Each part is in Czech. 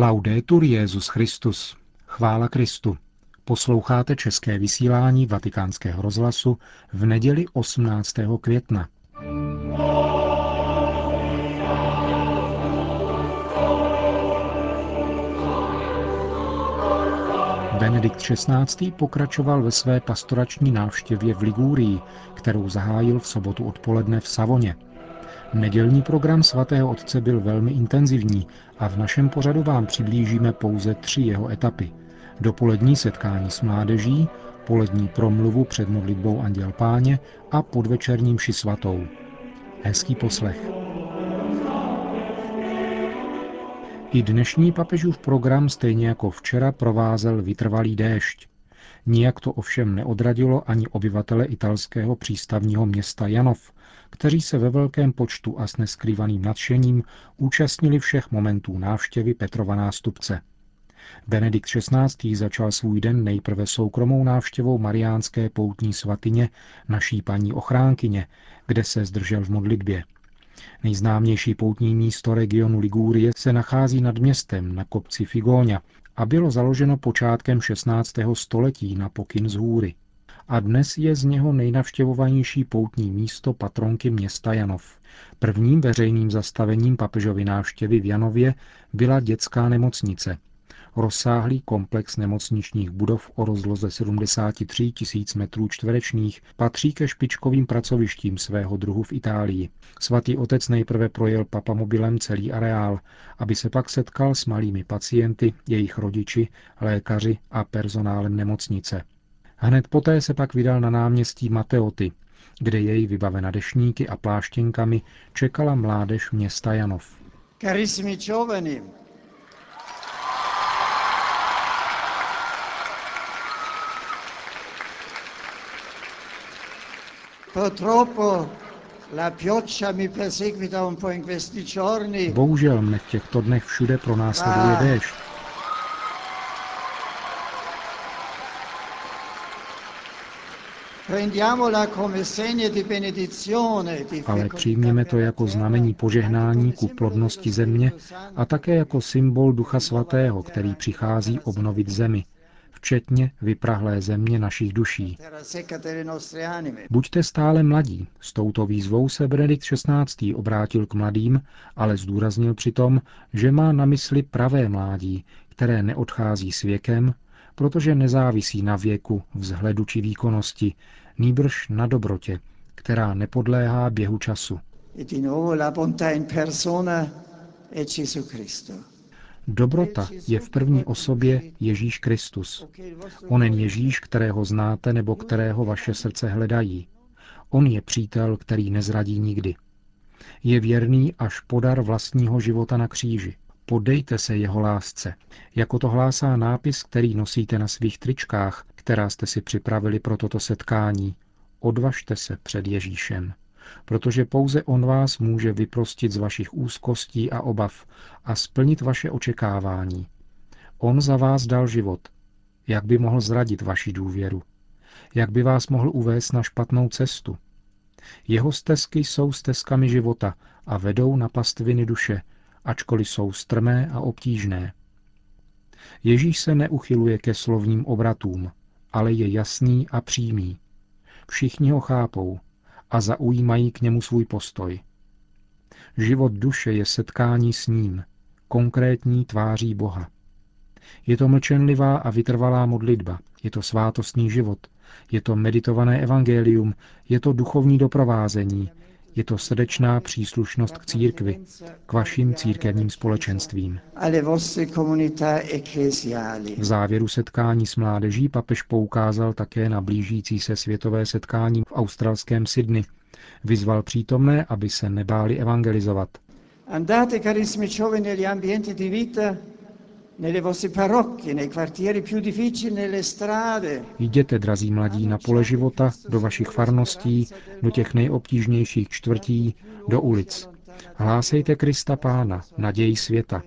Laudetur Jezus Christus. Chvála Kristu. Posloucháte české vysílání Vatikánského rozhlasu v neděli 18. května. Benedikt XVI. pokračoval ve své pastorační návštěvě v Ligúrii, kterou zahájil v sobotu odpoledne v Savoně. Nedělní program svatého otce byl velmi intenzivní a v našem pořadu vám přiblížíme pouze tři jeho etapy. Dopolední setkání s mládeží, polední promluvu před modlitbou Anděl Páně a podvečerním ši svatou. Hezký poslech. I dnešní papežův program, stejně jako včera, provázel vytrvalý déšť. Nijak to ovšem neodradilo ani obyvatele italského přístavního města Janov, kteří se ve velkém počtu a s neskrývaným nadšením účastnili všech momentů návštěvy Petrova nástupce. Benedikt XVI. začal svůj den nejprve soukromou návštěvou mariánské poutní svatyně naší paní ochránkyně, kde se zdržel v modlitbě. Nejznámější poutní místo regionu Ligúrie se nachází nad městem na kopci Figóňa a bylo založeno počátkem 16. století na pokyn z hůry. A dnes je z něho nejnavštěvovanější poutní místo patronky města Janov. Prvním veřejným zastavením papežovy návštěvy v Janově byla dětská nemocnice, Rozsáhlý komplex nemocničních budov o rozloze 73 tisíc metrů čtverečních patří ke špičkovým pracovištím svého druhu v Itálii. Svatý otec nejprve projel papamobilem celý areál, aby se pak setkal s malými pacienty, jejich rodiči, lékaři a personálem nemocnice. Hned poté se pak vydal na náměstí Mateoty, kde jej vybavena dešníky a pláštěnkami čekala mládež města Janov. Carissimi giovani, Bohužel mne v těchto dnech všude pronásleduje déšť. Ale přijměme to jako znamení požehnání ku plodnosti země a také jako symbol Ducha Svatého, který přichází obnovit zemi, včetně vyprahlé země našich duší. Buďte stále mladí. S touto výzvou se Benedikt XVI. obrátil k mladým, ale zdůraznil přitom, že má na mysli pravé mládí, které neodchází s věkem, protože nezávisí na věku, vzhledu či výkonnosti, nýbrž na dobrotě, která nepodléhá běhu času. Dobrota je v první osobě Ježíš Kristus. Onen Ježíš, kterého znáte nebo kterého vaše srdce hledají. On je přítel, který nezradí nikdy. Je věrný až podar vlastního života na kříži. Podejte se jeho lásce. Jako to hlásá nápis, který nosíte na svých tričkách, která jste si připravili pro toto setkání. Odvažte se před Ježíšem protože pouze On vás může vyprostit z vašich úzkostí a obav a splnit vaše očekávání. On za vás dal život. Jak by mohl zradit vaši důvěru? Jak by vás mohl uvést na špatnou cestu? Jeho stezky jsou stezkami života a vedou na pastviny duše, ačkoliv jsou strmé a obtížné. Ježíš se neuchyluje ke slovním obratům, ale je jasný a přímý. Všichni ho chápou, a zaujímají k němu svůj postoj. Život duše je setkání s ním, konkrétní tváří Boha. Je to mlčenlivá a vytrvalá modlitba, je to svátostný život, je to meditované evangelium, je to duchovní doprovázení, je to srdečná příslušnost k církvi, k vašim církevním společenstvím. V závěru setkání s mládeží papež poukázal také na blížící se světové setkání v australském Sydney. Vyzval přítomné, aby se nebáli evangelizovat. Jděte, drazí mladí, na pole života, do vašich farností, do těch nejobtížnějších čtvrtí, do ulic. Hlásejte Krista Pána, naději světa.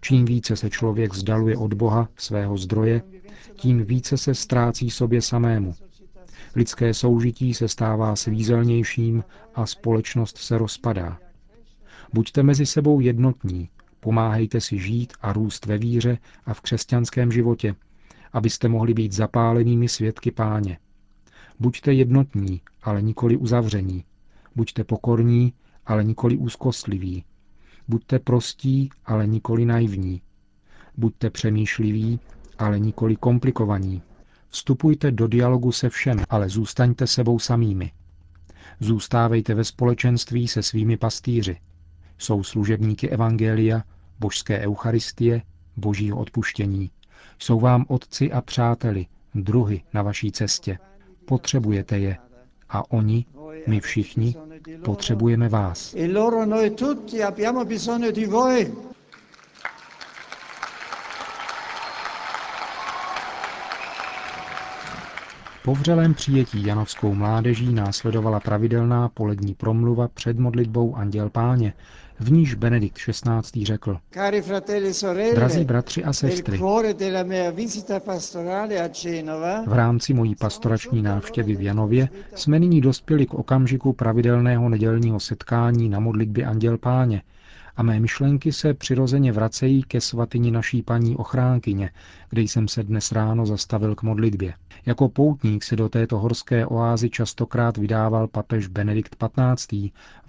Čím více se člověk vzdaluje od Boha, svého zdroje, tím více se ztrácí sobě samému. Lidské soužití se stává svízelnějším a společnost se rozpadá. Buďte mezi sebou jednotní, Pomáhejte si žít a růst ve víře a v křesťanském životě, abyste mohli být zapálenými svědky páně. Buďte jednotní, ale nikoli uzavření. Buďte pokorní, ale nikoli úzkostliví. Buďte prostí, ale nikoli naivní. Buďte přemýšliví, ale nikoli komplikovaní. Vstupujte do dialogu se všem, ale zůstaňte sebou samými. Zůstávejte ve společenství se svými pastýři. Jsou služebníky Evangelia, božské eucharistie, božího odpuštění. Jsou vám otci a přáteli, druhy na vaší cestě. Potřebujete je. A oni, my všichni, potřebujeme vás. E loro noi tutti abbiamo bisogno di voi. Po vřelém přijetí janovskou mládeží následovala pravidelná polední promluva před modlitbou Anděl Páně, v níž Benedikt XVI. řekl e Drazí bratři a sestry, v rámci mojí pastorační návštěvy v Janově jsme nyní dospěli k okamžiku pravidelného nedělního setkání na modlitbě Anděl Páně, a mé myšlenky se přirozeně vracejí ke svatyni naší paní ochránkyně, kde jsem se dnes ráno zastavil k modlitbě. Jako poutník se do této horské oázy častokrát vydával papež Benedikt XV.,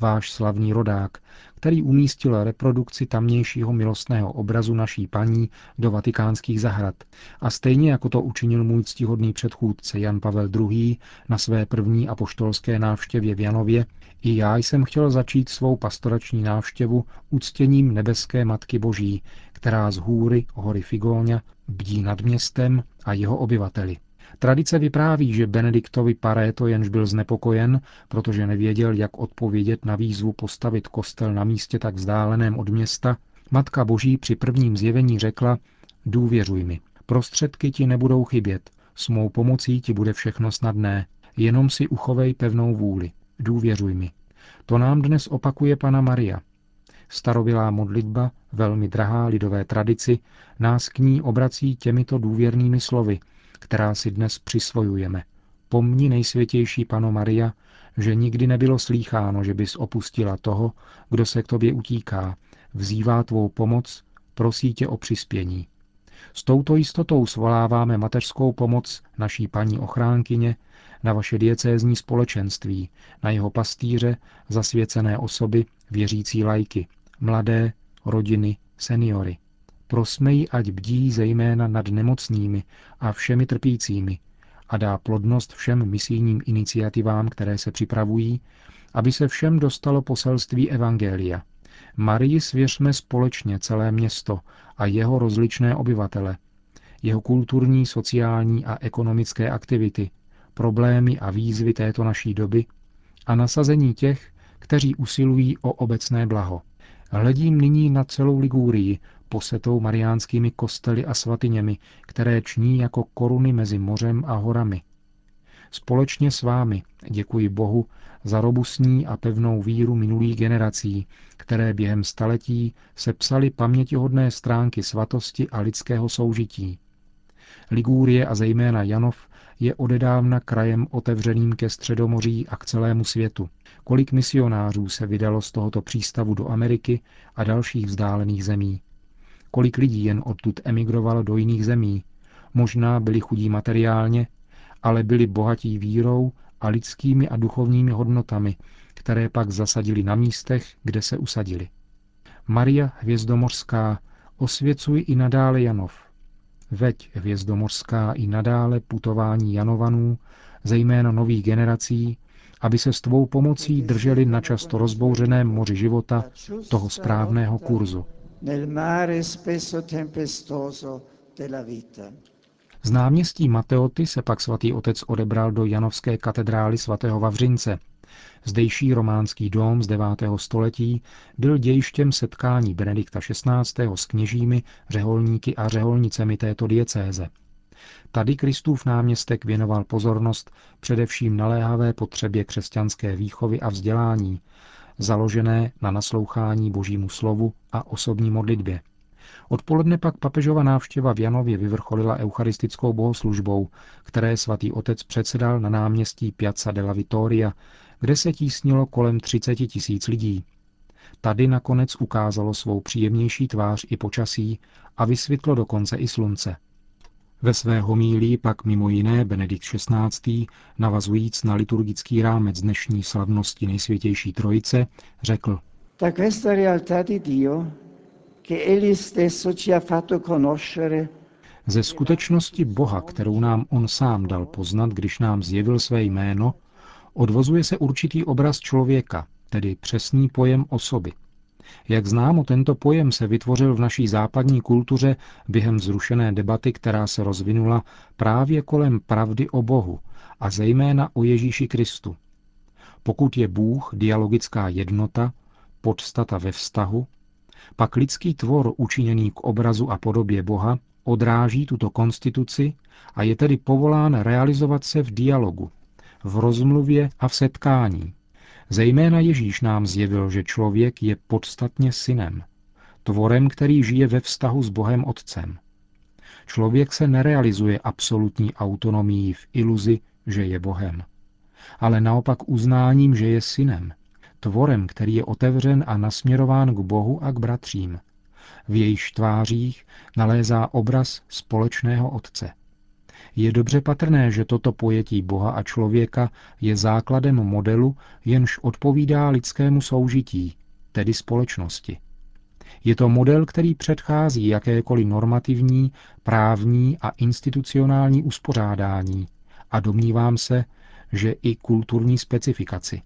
váš slavný rodák, který umístil reprodukci tamnějšího milostného obrazu naší paní do vatikánských zahrad. A stejně jako to učinil můj ctihodný předchůdce Jan Pavel II. na své první apoštolské návštěvě v Janově, i já jsem chtěl začít svou pastorační návštěvu uctěním nebeské Matky Boží, která z hůry, hory Figóňa, bdí nad městem a jeho obyvateli. Tradice vypráví, že Benediktovi Paréto jenž byl znepokojen, protože nevěděl, jak odpovědět na výzvu postavit kostel na místě tak vzdáleném od města, Matka Boží při prvním zjevení řekla, důvěřuj mi, prostředky ti nebudou chybět, s mou pomocí ti bude všechno snadné, jenom si uchovej pevnou vůli, důvěřuj mi. To nám dnes opakuje Pana Maria. Starobilá modlitba, velmi drahá lidové tradici, nás k ní obrací těmito důvěrnými slovy – která si dnes přisvojujeme. Pomni nejsvětější Pano Maria, že nikdy nebylo slýcháno, že bys opustila toho, kdo se k tobě utíká, vzývá tvou pomoc, prosí tě o přispění. S touto jistotou svoláváme mateřskou pomoc naší paní ochránkyně na vaše diecézní společenství, na jeho pastýře, zasvěcené osoby, věřící lajky, mladé, rodiny, seniory. Prosme ji, ať bdí zejména nad nemocnými a všemi trpícími a dá plodnost všem misijním iniciativám, které se připravují, aby se všem dostalo poselství Evangelia. Marii svěřme společně celé město a jeho rozličné obyvatele, jeho kulturní, sociální a ekonomické aktivity, problémy a výzvy této naší doby a nasazení těch, kteří usilují o obecné blaho. Hledím nyní na celou Ligúrii, posetou mariánskými kostely a svatyněmi, které ční jako koruny mezi mořem a horami. Společně s vámi děkuji Bohu za robustní a pevnou víru minulých generací, které během staletí sepsaly pamětihodné stránky svatosti a lidského soužití. Ligúrie a zejména Janov je odedávna krajem otevřeným ke Středomoří a k celému světu. Kolik misionářů se vydalo z tohoto přístavu do Ameriky a dalších vzdálených zemí. Kolik lidí jen odtud emigrovalo do jiných zemí. Možná byli chudí materiálně, ale byli bohatí vírou a lidskými a duchovními hodnotami, které pak zasadili na místech, kde se usadili. Maria Hvězdomořská, osvěcuj i nadále Janov. Veď Hvězdomořská i nadále putování Janovanů, zejména nových generací, aby se s tvou pomocí drželi na často rozbouřeném moři života toho správného kurzu. Z náměstí Mateoty se pak svatý otec odebral do Janovské katedrály svatého Vavřince. Zdejší románský dom z 9. století byl dějištěm setkání Benedikta XVI. s kněžími, řeholníky a řeholnicemi této diecéze. Tady Kristův náměstek věnoval pozornost především naléhavé potřebě křesťanské výchovy a vzdělání, založené na naslouchání božímu slovu a osobní modlitbě. Odpoledne pak papežova návštěva v Janově vyvrcholila eucharistickou bohoslužbou, které svatý otec předsedal na náměstí Piazza della Vittoria, kde se tísnilo kolem 30 tisíc lidí. Tady nakonec ukázalo svou příjemnější tvář i počasí a vysvětlo dokonce i slunce. Ve své homílii pak mimo jiné Benedikt XVI. navazujíc na liturgický rámec dnešní slavnosti nejsvětější trojice, řekl Da questa realtà di Dio, che Egli stesso ci ha fatto conoscere, ze skutečnosti Boha, kterou nám On sám dal poznat, když nám zjevil své jméno, odvozuje se určitý obraz člověka, tedy přesný pojem osoby. Jak známo, tento pojem se vytvořil v naší západní kultuře během zrušené debaty, která se rozvinula právě kolem pravdy o Bohu a zejména o Ježíši Kristu. Pokud je Bůh dialogická jednota, podstata ve vztahu, pak lidský tvor učiněný k obrazu a podobě Boha odráží tuto konstituci a je tedy povolán realizovat se v dialogu, v rozmluvě a v setkání. Zejména Ježíš nám zjevil, že člověk je podstatně synem, tvorem, který žije ve vztahu s Bohem Otcem. Člověk se nerealizuje absolutní autonomií v iluzi, že je Bohem, ale naopak uznáním, že je synem, tvorem, který je otevřen a nasměrován k Bohu a k bratřím. V jejich tvářích nalézá obraz společného Otce. Je dobře patrné, že toto pojetí Boha a člověka je základem modelu, jenž odpovídá lidskému soužití, tedy společnosti. Je to model, který předchází jakékoliv normativní, právní a institucionální uspořádání a domnívám se, že i kulturní specifikaci.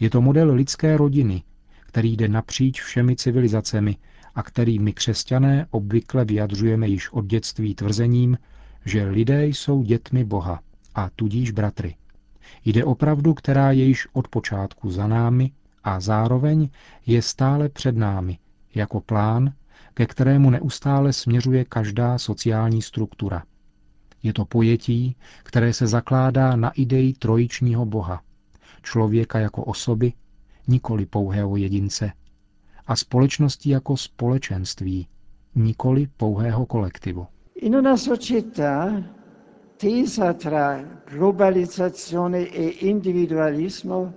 Je to model lidské rodiny, který jde napříč všemi civilizacemi a který my křesťané obvykle vyjadřujeme již od dětství tvrzením, že lidé jsou dětmi Boha a tudíž bratry. Jde o pravdu, která je již od počátku za námi a zároveň je stále před námi, jako plán, ke kterému neustále směřuje každá sociální struktura. Je to pojetí, které se zakládá na ideji trojičního Boha, člověka jako osoby, nikoli pouhého jedince, a společnosti jako společenství, nikoli pouhého kolektivu. In una società tesa tra globalizzazione e individualismo,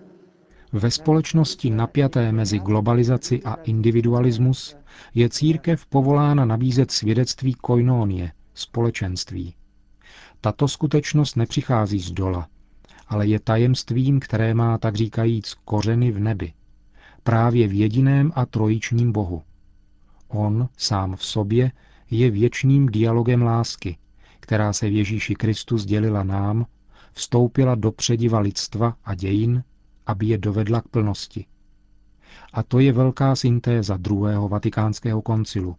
Ve společnosti napjaté mezi globalizaci a individualismus je církev povolána nabízet svědectví koinonie, společenství. Tato skutečnost nepřichází z dola, ale je tajemstvím, které má tak říkajíc kořeny v nebi, právě v jediném a trojičním Bohu. On sám v sobě je věčným dialogem lásky, která se v Ježíši Kristu sdělila nám, vstoupila do přediva lidstva a dějin, aby je dovedla k plnosti. A to je velká syntéza druhého vatikánského koncilu.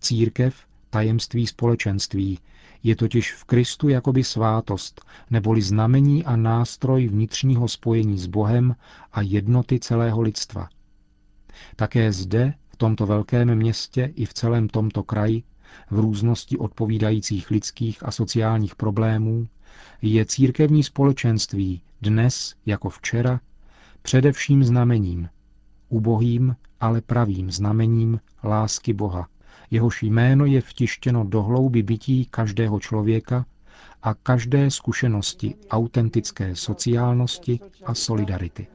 Církev, tajemství společenství, je totiž v Kristu jakoby svátost, neboli znamení a nástroj vnitřního spojení s Bohem a jednoty celého lidstva. Také zde, v tomto velkém městě i v celém tomto kraji, v různosti odpovídajících lidských a sociálních problémů, je církevní společenství dnes jako včera především znamením, ubohým, ale pravým znamením lásky Boha, jehož jméno je vtištěno do hlouby bytí každého člověka a každé zkušenosti autentické sociálnosti a solidarity.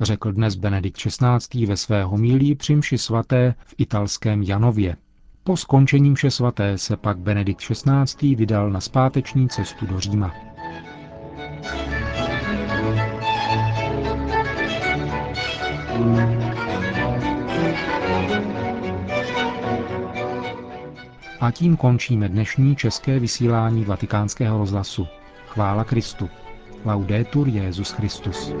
Řekl dnes Benedikt XVI. ve své homílii při mši svaté v italském Janově. Po skončení mše svaté se pak Benedikt XVI. vydal na zpáteční cestu do Říma. A tím končíme dnešní české vysílání vatikánského rozhlasu. Chvála Kristu. Laudetur Jezus Christus.